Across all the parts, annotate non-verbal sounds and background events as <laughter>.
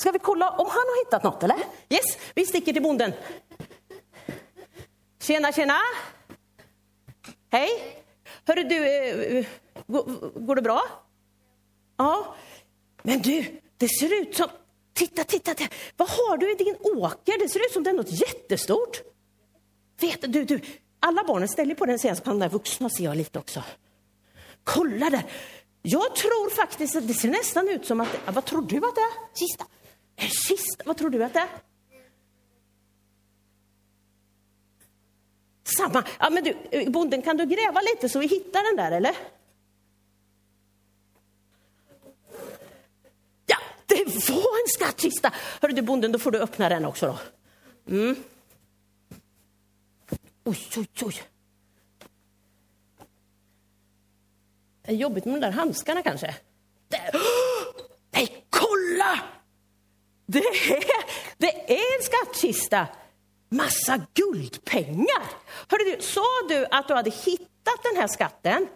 Ska vi kolla om han har hittat något eller? Yes, vi sticker till bonden. Tjena, tjena. Hej. Hörru du, eh, eh, går, går det bra? Ja. Men du, det ser ut som... Titta, titta, titta. Vad har du i din åker? Det ser ut som det är något jättestort. Vet du, du, alla barnen ställer på den sidan så kan de där vuxna se jag lite också. Kolla där! Jag tror faktiskt att det ser nästan ut som att Vad tror du att det är? Kista. En kista? Vad tror du att det är? Samma. Ja, men du, bonden, kan du gräva lite så vi hittar den där, eller? Ja, det var en skattkista! Hörru du, bonden, då får du öppna den också då. Mm. Oj, oj, oj. Det är jobbigt med de där handskarna kanske. Där. <gasps> Nej, kolla! Det är, det är en skattkista. Massa guldpengar. Hörde du, sa du att du hade hittat den här skatten?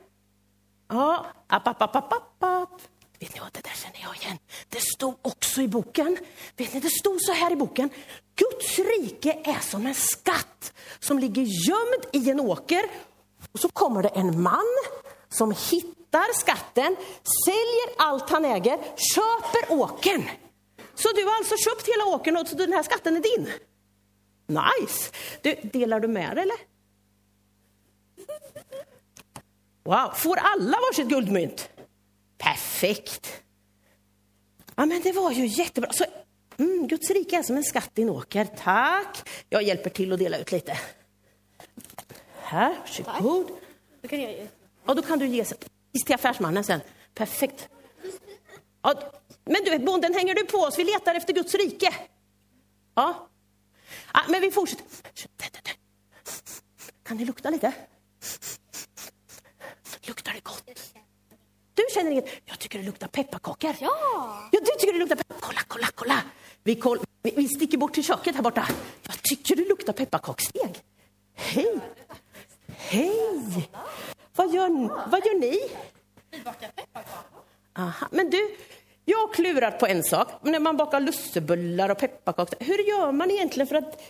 Ja, app, app, app, app, app, app. Vet ni vad, det där känner jag igen. Det stod också i boken. Vet ni, det stod så här i boken. Guds rike är som en skatt som ligger gömd i en åker. Och så kommer det en man som hittar skatten, säljer allt han äger, köper åkern. Så du har alltså köpt hela åkern och den här skatten är din? Nice! Du, delar du med dig eller? Wow, får alla varsitt guldmynt? Perfekt! Ja, men det var ju jättebra. Så, mm, Guds rike är som en skatt i en åker. Tack! Jag hjälper till att dela ut lite. Här, varsågod. Då kan jag ge. Ja, då kan du ge till affärsmannen sen. Perfekt. Ja, men du, bonden, hänger du på oss? Vi letar efter Guds rike. Ja. ja men vi fortsätter. Kan det lukta lite? Luktar det gott? Du känner inget? Jag tycker det luktar pepparkakor. Ja! Ja, du tycker det luktar pepparkakor. Kolla, kolla, kolla! Vi, koll... vi, vi sticker bort till köket här borta. Jag tycker det luktar pepparkaksdeg. Hej! Hej! Vad gör, vad gör ni? Vi bakar pepparkakor. Aha. Men du, jag har klurat på en sak. När man bakar lussebullar och pepparkakor, hur gör man egentligen för att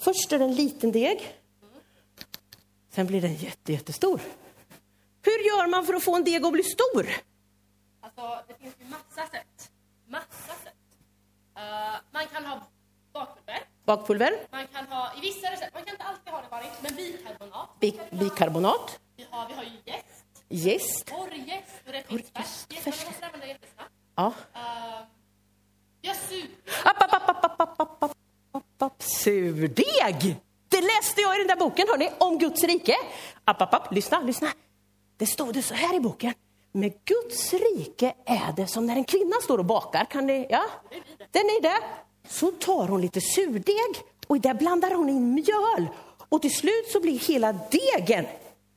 först är det en liten deg, sen blir den jätte, jättestor. Hur gör man för att få en deg att bli stor? Alltså, det finns ju massa sätt. Massa sätt. Eh, man kan ha bakpulver. Bakpulver, Man kan ha, i vissa recept, man kan inte alltid ha det varje, men bikarbonat. bi bikarbonat, Vi har, vi har ju jäst, jäst, torrjäst och det finns Torrjäst, färsk. färsk. Jästarna måste använda jättesnabbt. Ja. jag sur. Surdeg! Det läste jag i den där boken, hörni, om Guds rike. App, app, app. Lyssna, lyssna. Det stod det så här i boken. Med Guds rike är det som när en kvinna står och bakar. Kan ni, ja? Den är det. Så tar hon lite surdeg och där blandar hon in mjöl. Och till slut så blir hela degen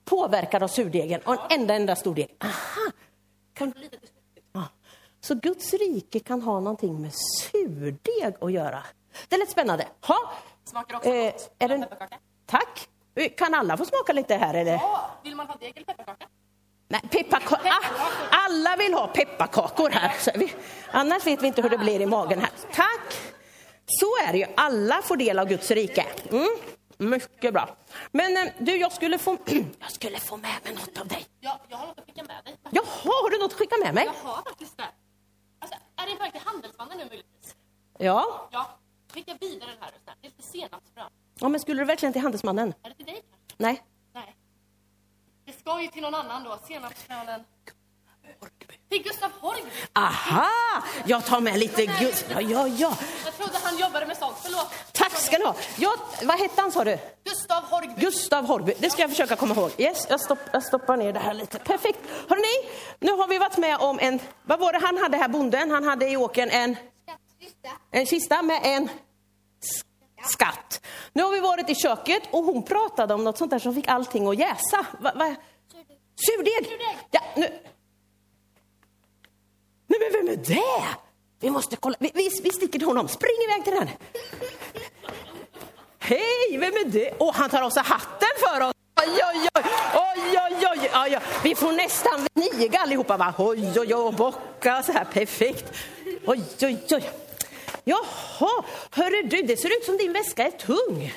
påverkad av surdegen. Och en enda, enda stor deg. Aha! Kan... Så Guds rike kan ha någonting med surdeg att göra. Det lät spännande. Ha. Smakar också Eh, gott. är det-. Tack. Eh, Kan alla få smaka lite här eller? Ja, vill man ha deg eller pepparkaka? Nej, pepparkakor. Ah, alla vill ha pepparkakor här. Vi, annars vet vi inte hur det blir i magen här. Tack. Så är det ju. Alla får del av Guds rike. Mm. Mycket bra. Men eh, du, jag skulle få, <clears throat> jag skulle få med mig något av dig. Ja, jag har något att skicka med dig. Jaha, har du något att skicka med mig? Jag har faktiskt det. Alltså, är det till handelsmannen nu möjligtvis? Ja. Ja, skicka vidare den här. Det är lite senapsbröd. ja, men skulle du verkligen till handelsmannen? Är det till dig kanske? Nej. Nej. Det ska ju till någon annan då. Senapsbröden. Till Gustav Horgby. Aha! Jag tar med lite Gud. Ja, ja, ja. Jag trodde han jobbade med sånt. Förlåt. Tack ska du ha. Ja, vad hette han sa du? Gustav Horgby. Gustav Horby. Det ska jag försöka komma ihåg. Yes, jag, stopp, jag stoppar ner det här lite. Perfekt. Hörrni, nu har vi varit med om en... Vad var det han hade här, bonden? Han hade i åkern en, en kista med en skatt. Nu har vi varit i köket och hon pratade om något sånt där som fick allting att jäsa. Va, va? Surdeg! Ja, nu... Nej, men vem är det? Vi måste kolla. Vi, vi, vi sticker till honom. Spring iväg till den. Hej, vem är det? Och han tar av sig hatten för oss. Oj, oj, oj, oj, oj, oj, oj. Vi får nästan niga allihopa, va? Oj, oj, oj, bocka så här, perfekt. Oj, oj, oj. Jaha, hörru du, det ser ut som din väska är tung.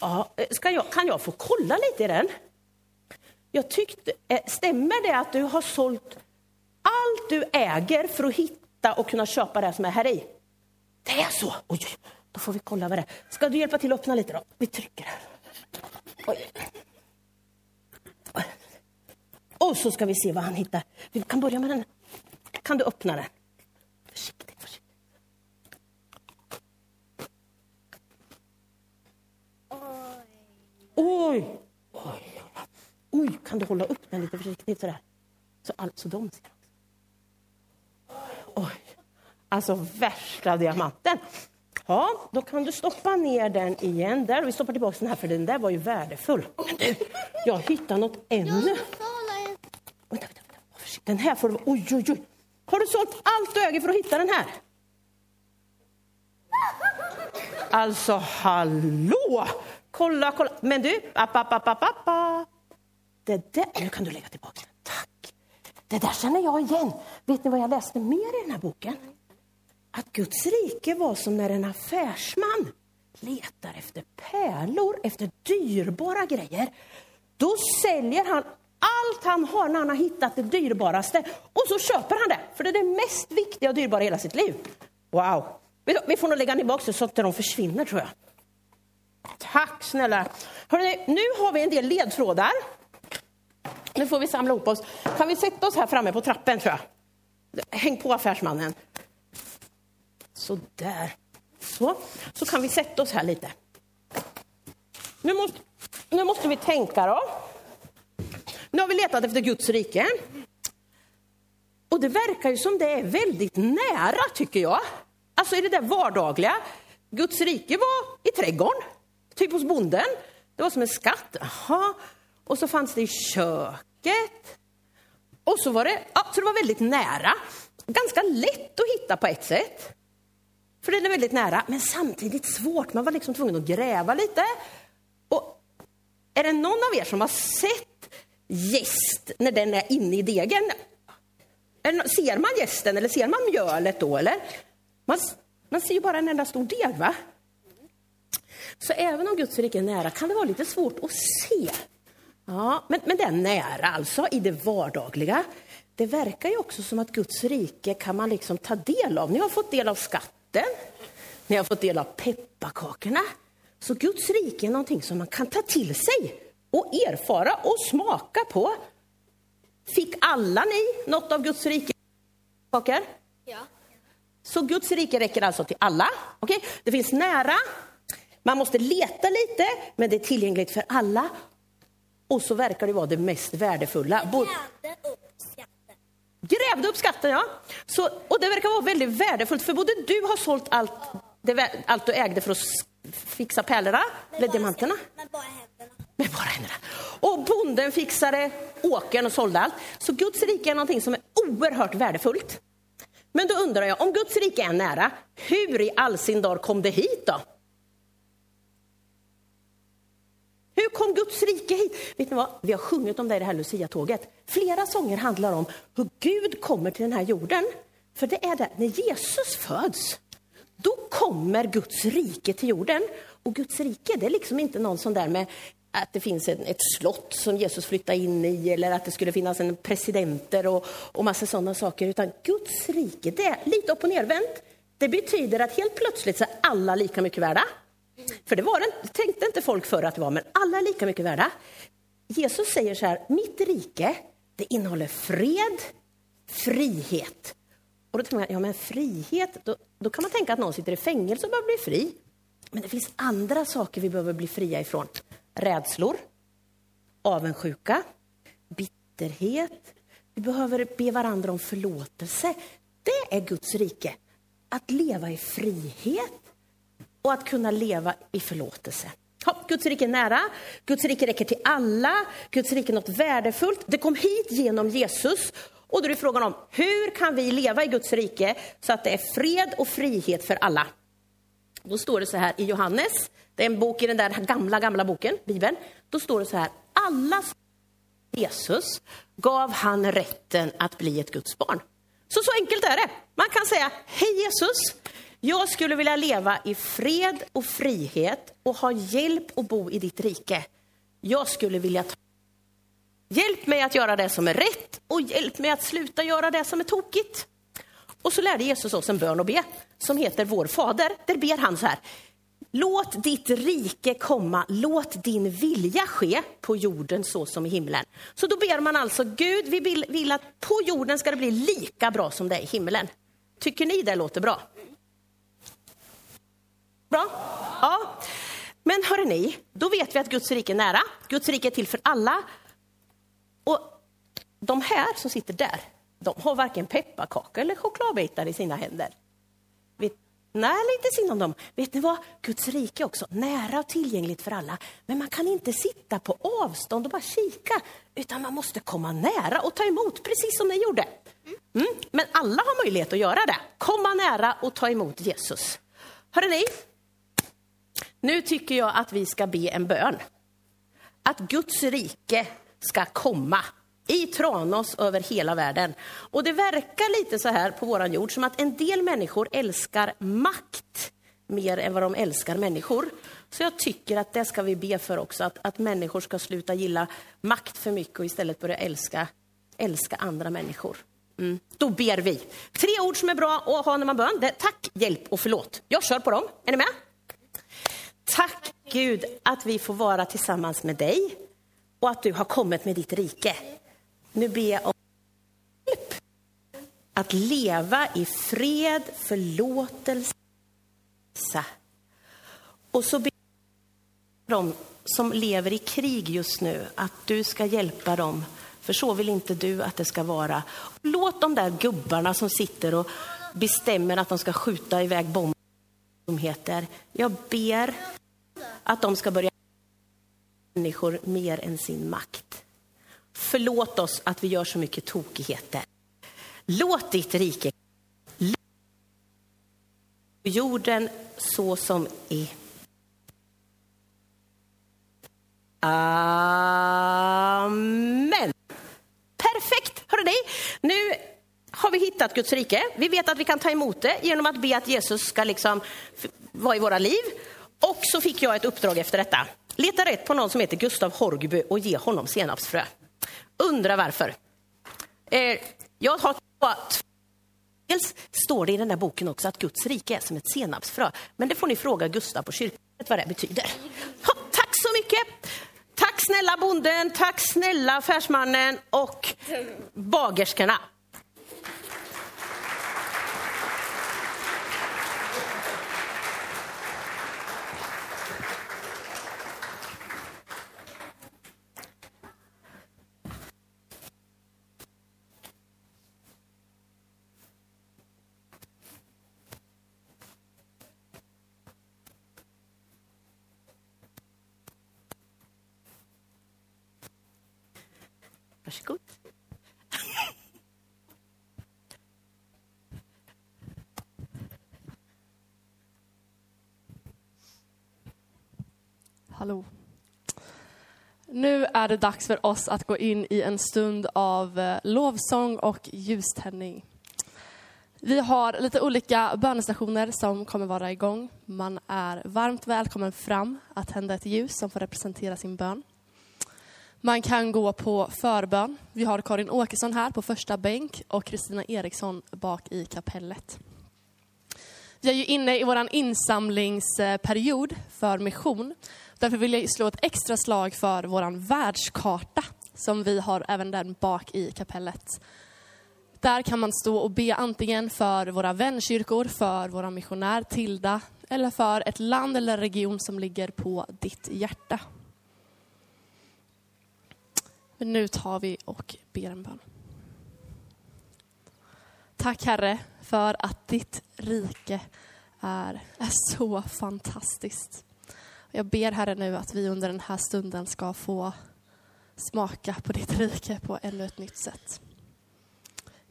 Ja, eh, ska jag, kan jag få kolla lite i den? Jag tyckte, eh, stämmer det att du har sålt allt du äger för att hitta och kunna köpa det som är här i? Det är så? Oj, då får vi kolla vad det är. Ska du hjälpa till att öppna lite då? Vi trycker här. Oj. Och så ska vi se vad han hittar. Vi kan börja med den. Kan du öppna den? Försiktigt, försiktigt. Oj! Oj, oj, kan du hålla upp den lite försiktigt sådär? Så, all, så de ser. Oj, alltså värsta diamanten. Ja, då kan du stoppa ner den igen där. Vi stoppar tillbaka den här för den där var ju värdefull. Men du, jag hittade något ännu. Vänta, vänta, vänta. Den här får du... Oj, oj, oj. Har du sålt allt du äger för att hitta den här? Alltså, hallå! Kolla, kolla. Men du, app, app, app, app, app. Det där, nu kan du lägga tillbaka den. Det där känner jag igen. Vet ni vad jag läste mer i den här boken? Att Guds rike var som när en affärsman letar efter pärlor, efter dyrbara grejer. Då säljer han allt han har när han har hittat det dyrbaraste och så köper han det, för det är det mest viktiga och dyrbara i hela sitt liv. Wow! Vi får nog lägga tillbaka det så att de försvinner, tror jag. Tack snälla. Hörrni, nu har vi en del ledtrådar. Nu får vi samla ihop oss. Kan vi sätta oss här framme på trappen, tror jag? Häng på affärsmannen. Så där. Så, så kan vi sätta oss här lite. Nu måste, nu måste vi tänka då. Nu har vi letat efter Guds rike. Och det verkar ju som det är väldigt nära, tycker jag. Alltså i det där vardagliga. Guds rike var i trädgården, typ hos bonden. Det var som en skatt. Aha. Och så fanns det i köket. Och så var det, ja, så det var väldigt nära. Ganska lätt att hitta på ett sätt. För den är väldigt nära, men samtidigt svårt. Man var liksom tvungen att gräva lite. Och är det någon av er som har sett gäst när den är inne i degen? Ser man gästen eller ser man mjölet då? Eller? Man, man ser ju bara en enda stor deg, va? Så även om Guds rike är nära kan det vara lite svårt att se. Ja, men, men det är nära alltså, i det vardagliga. Det verkar ju också som att Guds rike kan man liksom ta del av. Ni har fått del av skatten, ni har fått del av pepparkakorna. Så Guds rike är någonting som man kan ta till sig och erfara och smaka på. Fick alla ni något av Guds rike? Kakor? Ja. Så Guds rike räcker alltså till alla. Okay? Det finns nära, man måste leta lite, men det är tillgängligt för alla. Och så verkar det vara det mest värdefulla. Grävde upp skatten. Grävde upp skatten, ja. Så, och det verkar vara väldigt värdefullt, för både du har sålt allt, det, allt du ägde för att fixa pärlorna, eller diamanterna. Med bara händerna. Med bara händerna. Och bonden fixade åkern och sålde allt. Så Guds rike är någonting som är oerhört värdefullt. Men då undrar jag, om Guds rike är nära, hur i all sin dar kom det hit då? Hur kom Guds rike hit? Vet ni vad? Vi har sjungit om det i det här Lucia-tåget. Flera sånger handlar om hur Gud kommer till den här jorden. För det är det, när Jesus föds, då kommer Guds rike till jorden. Och Guds rike, det är liksom inte någon sån där med att det finns ett, ett slott som Jesus flyttar in i eller att det skulle finnas en presidenter och, och massa sådana saker. Utan Guds rike, det är lite upp och nervänt. Det betyder att helt plötsligt så är alla lika mycket värda. För det var det tänkte inte folk förr att det var, men alla är lika mycket värda. Jesus säger så här, mitt rike, det innehåller fred, frihet. Och då tänker man, ja men frihet, då, då kan man tänka att någon sitter i fängelse och behöver bli fri. Men det finns andra saker vi behöver bli fria ifrån. Rädslor, avundsjuka, bitterhet. Vi behöver be varandra om förlåtelse. Det är Guds rike. Att leva i frihet och att kunna leva i förlåtelse. Ja, Guds rike är nära, Guds rike räcker till alla, Guds rike är något värdefullt. Det kom hit genom Jesus. Och då är frågan om hur kan vi leva i Guds rike så att det är fred och frihet för alla? Då står det så här i Johannes, det är en bok i den där gamla, gamla boken, Bibeln. Då står det så här, alla Jesus gav han rätten att bli ett Guds barn. Så så enkelt är det. Man kan säga, hej Jesus, jag skulle vilja leva i fred och frihet och ha hjälp att bo i ditt rike. Jag skulle vilja ta Hjälp mig att göra det som är rätt och hjälp mig att sluta göra det som är tokigt. Och så lärde Jesus oss en bön att be som heter Vår Fader. Där ber han så här. Låt ditt rike komma, låt din vilja ske på jorden så som i himlen. Så då ber man alltså Gud, vi vill, vill att på jorden ska det bli lika bra som det är i himlen. Tycker ni det låter bra? Bra? Ja. Men hörni, ni, då vet vi att Guds rike är nära. Guds rike är till för alla. Och de här som sitter där, de har varken pepparkaka eller chokladbitar i sina händer. Vet, nej, lite synd om dem. Vet ni vad? Guds rike är också nära och tillgängligt för alla. Men man kan inte sitta på avstånd och bara kika, utan man måste komma nära och ta emot, precis som ni gjorde. Mm. Men alla har möjlighet att göra det. Komma nära och ta emot Jesus. Hörrni. Nu tycker jag att vi ska be en bön. Att Guds rike ska komma i Tranås över hela världen. Och det verkar lite så här på våran jord som att en del människor älskar makt mer än vad de älskar människor. Så jag tycker att det ska vi be för också, att, att människor ska sluta gilla makt för mycket och istället börja älska, älska andra människor. Mm. Då ber vi. Tre ord som är bra att ha när man bön. Det tack, hjälp och förlåt. Jag kör på dem. Är ni med? Tack Gud att vi får vara tillsammans med dig och att du har kommit med ditt rike. Nu ber jag om hjälp att leva i fred, förlåtelse och så ber jag dem som lever i krig just nu att du ska hjälpa dem, för så vill inte du att det ska vara. Låt de där gubbarna som sitter och bestämmer att de ska skjuta iväg bomber, jag ber att de ska börja människor mer än sin makt. Förlåt oss att vi gör så mycket tokigheter. Låt ditt rike på jorden så som i Ah. Perfekt, hörrni. Nu har vi hittat Guds rike. Vi vet att vi kan ta emot det genom att be att Jesus ska liksom vara i våra liv. Och så fick jag ett uppdrag efter detta. Leta rätt på någon som heter Gustav Horgby och ge honom senapsfrö. Undra varför. Eh, jag har Dels står det i den där boken också att Guds rike är som ett senapsfrö. Men det får ni fråga Gustav på kyrkan vad det betyder. Ha, tack så mycket! Tack snälla bonden, tack snälla affärsmannen och bagerskorna. Varsågod. Hallå. Nu är det dags för oss att gå in i en stund av eh, lovsång och ljuständning. Vi har lite olika bönestationer som kommer vara igång. Man är varmt välkommen fram att tända ett ljus som får representera sin bön. Man kan gå på förbön. Vi har Karin Åkesson här på första bänk och Kristina Eriksson bak i kapellet. Vi är ju inne i vår insamlingsperiod för mission. Därför vill jag slå ett extra slag för vår världskarta som vi har även den bak i kapellet. Där kan man stå och be antingen för våra vänkyrkor, för våra missionär Tilda eller för ett land eller region som ligger på ditt hjärta. Men nu tar vi och ber en bön. Tack Herre för att ditt rike är, är så fantastiskt. Jag ber Herre nu att vi under den här stunden ska få smaka på ditt rike på ännu ett nytt sätt.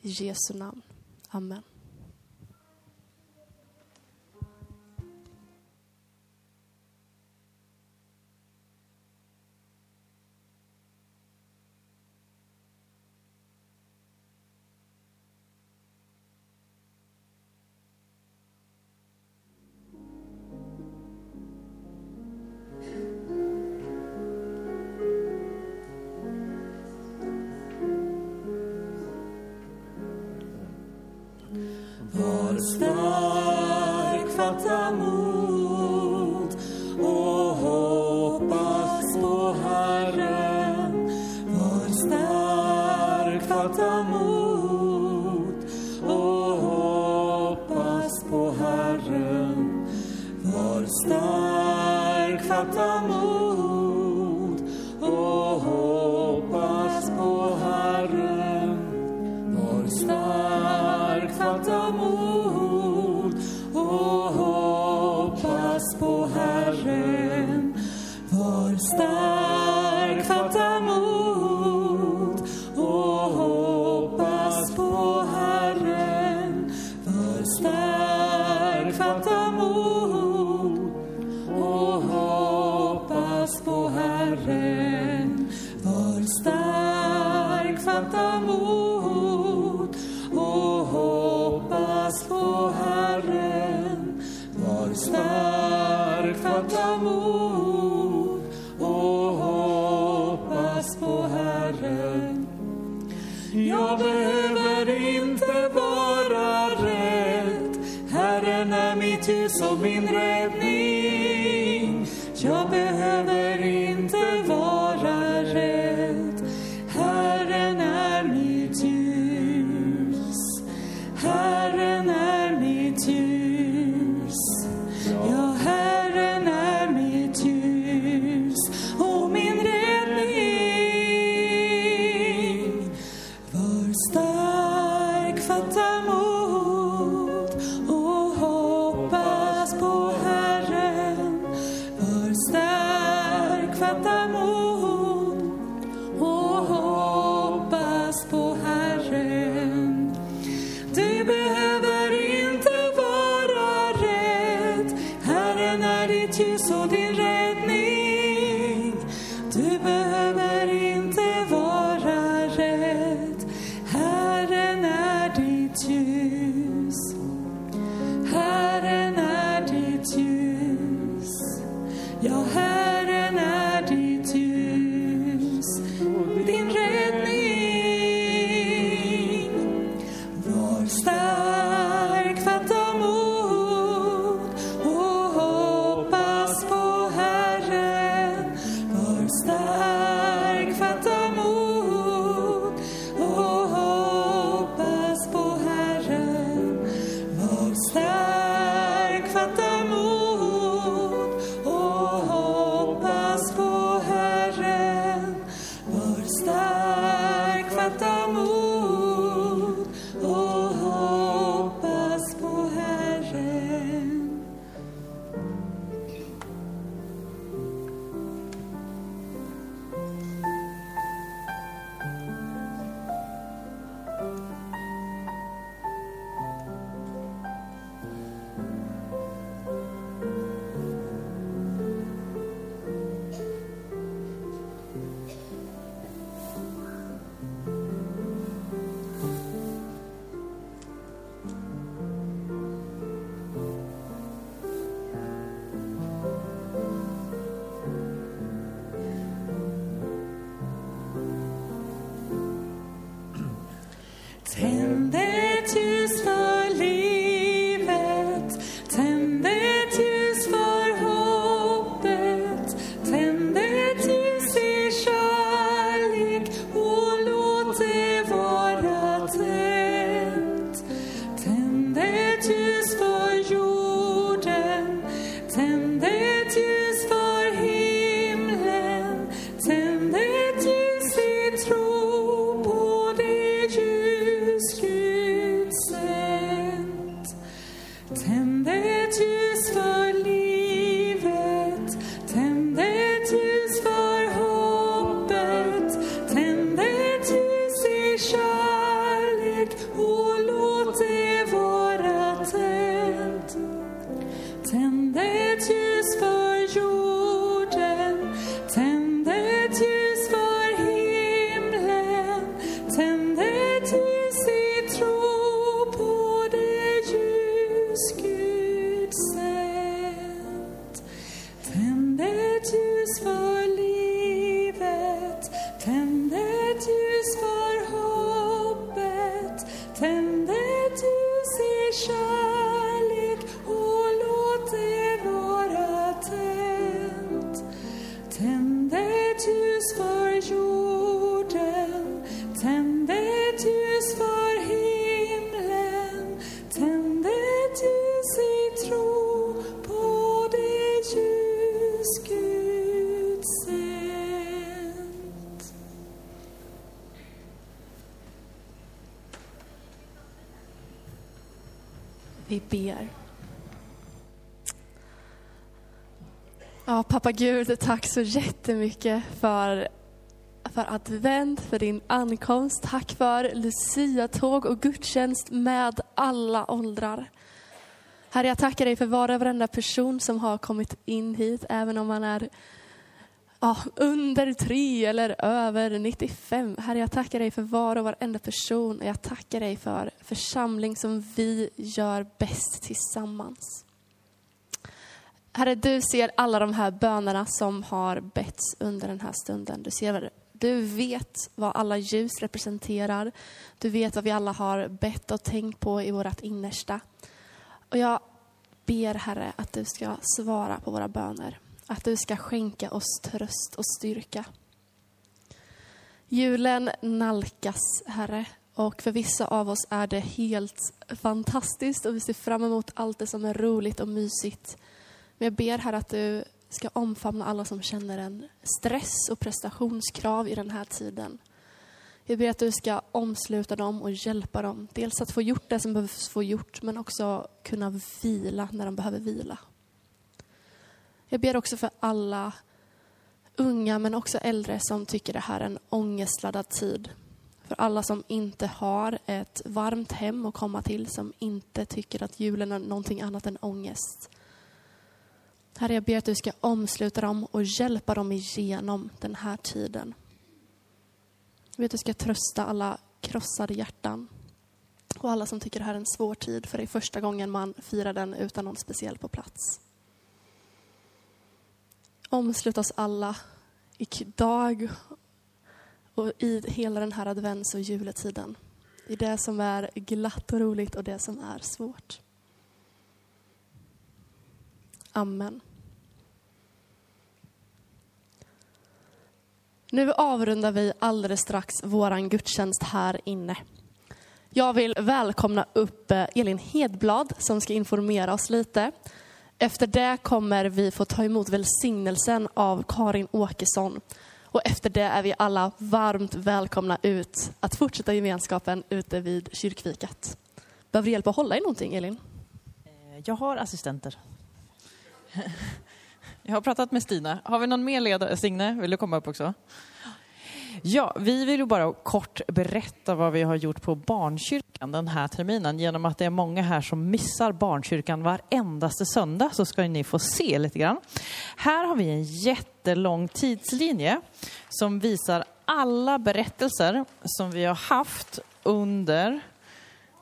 I Jesu namn. Amen. Tänd ett pappa Gud, tack så jättemycket för, för advent, för din ankomst. Tack för Lucia-tåg och gudstjänst med alla åldrar. Herre, jag tackar dig för var och varenda person som har kommit in hit, även om man är ja, under tre eller över 95. Herre, jag tackar dig för var och varenda person och jag tackar dig för församling som vi gör bäst tillsammans. Herre, du ser alla de här bönerna som har betts under den här stunden. Du, ser, du vet vad alla ljus representerar. Du vet vad vi alla har bett och tänkt på i vårt innersta. Och jag ber, Herre, att du ska svara på våra böner. Att du ska skänka oss tröst och styrka. Julen nalkas, Herre. Och för vissa av oss är det helt fantastiskt och vi ser fram emot allt det som är roligt och mysigt. Men jag ber här att du ska omfamna alla som känner en stress och prestationskrav i den här tiden. Jag ber att du ska omsluta dem och hjälpa dem. Dels att få gjort det som behövs få gjort, men också kunna vila när de behöver vila. Jag ber också för alla unga, men också äldre som tycker det här är en ångestladdad tid. För alla som inte har ett varmt hem att komma till, som inte tycker att julen är någonting annat än ångest. Herre, jag ber att du ska omsluta dem och hjälpa dem igenom den här tiden. Jag ber att du ska trösta alla krossade hjärtan och alla som tycker det här är en svår tid, för det är första gången man firar den utan någon speciell på plats. Omslut oss alla idag och i hela den här advents och juletiden. I det som är glatt och roligt och det som är svårt. Amen. Nu avrundar vi alldeles strax våran gudstjänst här inne. Jag vill välkomna upp eh, Elin Hedblad som ska informera oss lite. Efter det kommer vi få ta emot välsignelsen av Karin Åkesson. Och efter det är vi alla varmt välkomna ut att fortsätta gemenskapen ute vid kyrkviket. Behöver du hjälp att hålla i någonting, Elin? Eh, jag har assistenter. <laughs> Jag har pratat med Stina. Har vi någon mer ledare? Signe, vill du komma upp också? Ja, vi vill ju bara kort berätta vad vi har gjort på barnkyrkan den här terminen. Genom att det är många här som missar barnkyrkan varendaste söndag så ska ni få se lite grann. Här har vi en jättelång tidslinje som visar alla berättelser som vi har haft under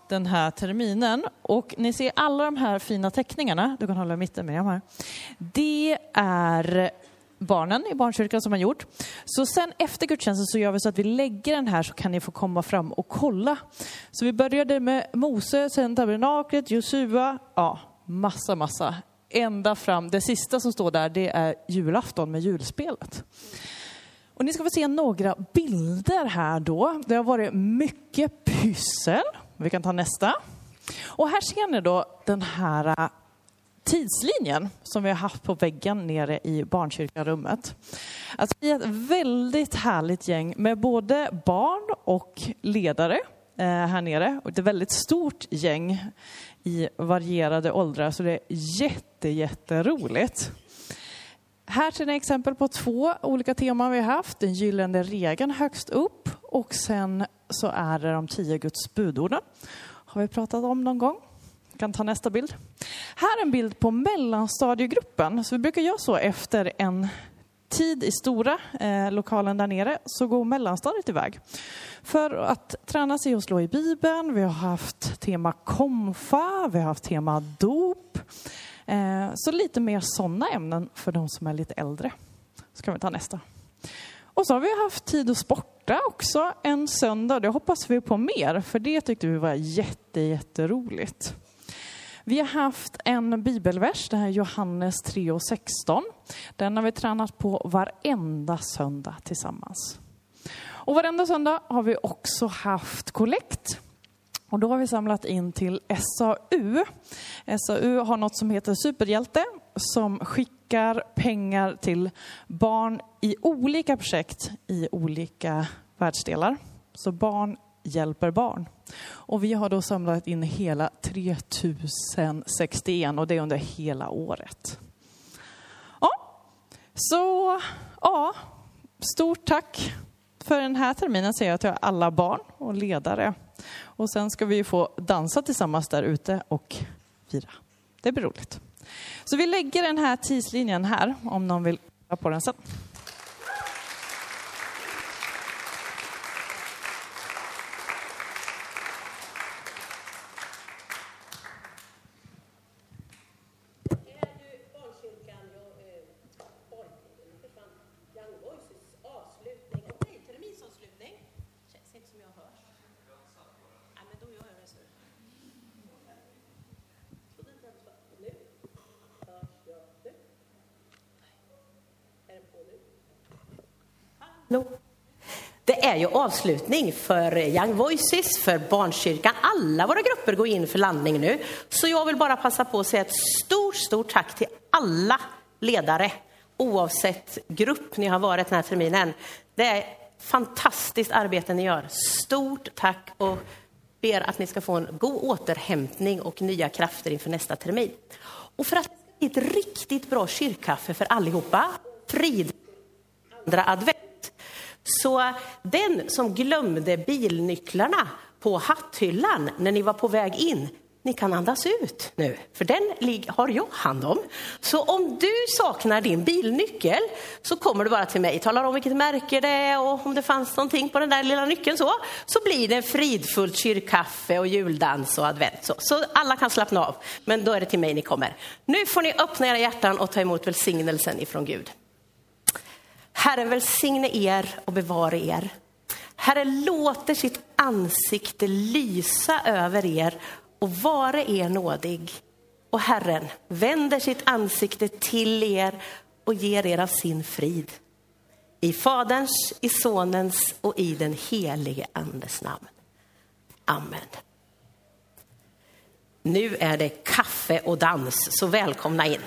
den här terminen. Och ni ser alla de här fina teckningarna, du kan hålla mitten med dem här. Det är barnen i barnkyrkan som har gjort. Så sen efter gudstjänsten så gör vi så att vi lägger den här så kan ni få komma fram och kolla. Så vi började med Mose, sen tabernaklet, Josua, ja massa, massa. Ända fram, det sista som står där det är julafton med julspelet. Och ni ska få se några bilder här då. Det har varit mycket pyssel. Vi kan ta nästa. Och här ser ni då den här äh, tidslinjen som vi har haft på väggen nere i barnkyrkarummet. Alltså vi är ett väldigt härligt gäng med både barn och ledare eh, här nere. Och ett väldigt stort gäng i varierade åldrar så det är jätte, jätteroligt. Här ser ni exempel på två olika teman vi har haft. Den gyllene regeln högst upp och sen så är det de tio Guds budorden. Har vi pratat om någon gång? Vi kan ta nästa bild. Här är en bild på mellanstadiegruppen. Så vi brukar göra så efter en tid i stora eh, lokalen där nere så går mellanstadiet iväg. För att träna sig och slå i Bibeln. Vi har haft tema komfa, vi har haft tema dop. Eh, så lite mer sådana ämnen för de som är lite äldre. Så kan vi ta nästa. Och så har vi haft tid att sporta också en söndag. Det hoppas vi på mer, för det tyckte vi var jätte, jätteroligt. Vi har haft en bibelvers, det här är Johannes 3 och 16. Den har vi tränat på varenda söndag tillsammans. Och varenda söndag har vi också haft kollekt. Och då har vi samlat in till SAU. SAU har något som heter Superhjälte som skickar pengar till barn i olika projekt i olika världsdelar. Så barn hjälper barn. Och vi har då samlat in hela 3061 och det är under hela året. Ja, så ja, stort tack för den här terminen säger jag till alla barn och ledare. Och sen ska vi få dansa tillsammans där ute och fira. Det blir roligt. Så vi lägger den här tidslinjen här om någon vill kolla på den sen. Det är ju avslutning för Young Voices, för Barnkyrkan. Alla våra grupper går in för landning nu. Så jag vill bara passa på att säga ett stort, stort tack till alla ledare, oavsett grupp ni har varit den här terminen. Det är fantastiskt arbete ni gör. Stort tack och ber att ni ska få en god återhämtning och nya krafter inför nästa termin. Och för att det ska ett riktigt bra kyrkkaffe för allihopa, frid andra advent. Så den som glömde bilnycklarna på hatthyllan när ni var på väg in, ni kan andas ut nu, för den har jag hand om. Så om du saknar din bilnyckel så kommer du bara till mig, talar om vilket märke det är och om det fanns någonting på den där lilla nyckeln så, så blir det fridfullt kyrkkaffe och juldans och advent. Så, så alla kan slappna av, men då är det till mig ni kommer. Nu får ni öppna era hjärtan och ta emot välsignelsen ifrån Gud. Herren välsigne er och bevara er. Herren låter sitt ansikte lysa över er och vara er nådig. Och Herren vänder sitt ansikte till er och ger er av sin frid. I Faderns, i Sonens och i den helige Andes namn. Amen. Nu är det kaffe och dans, så välkomna in.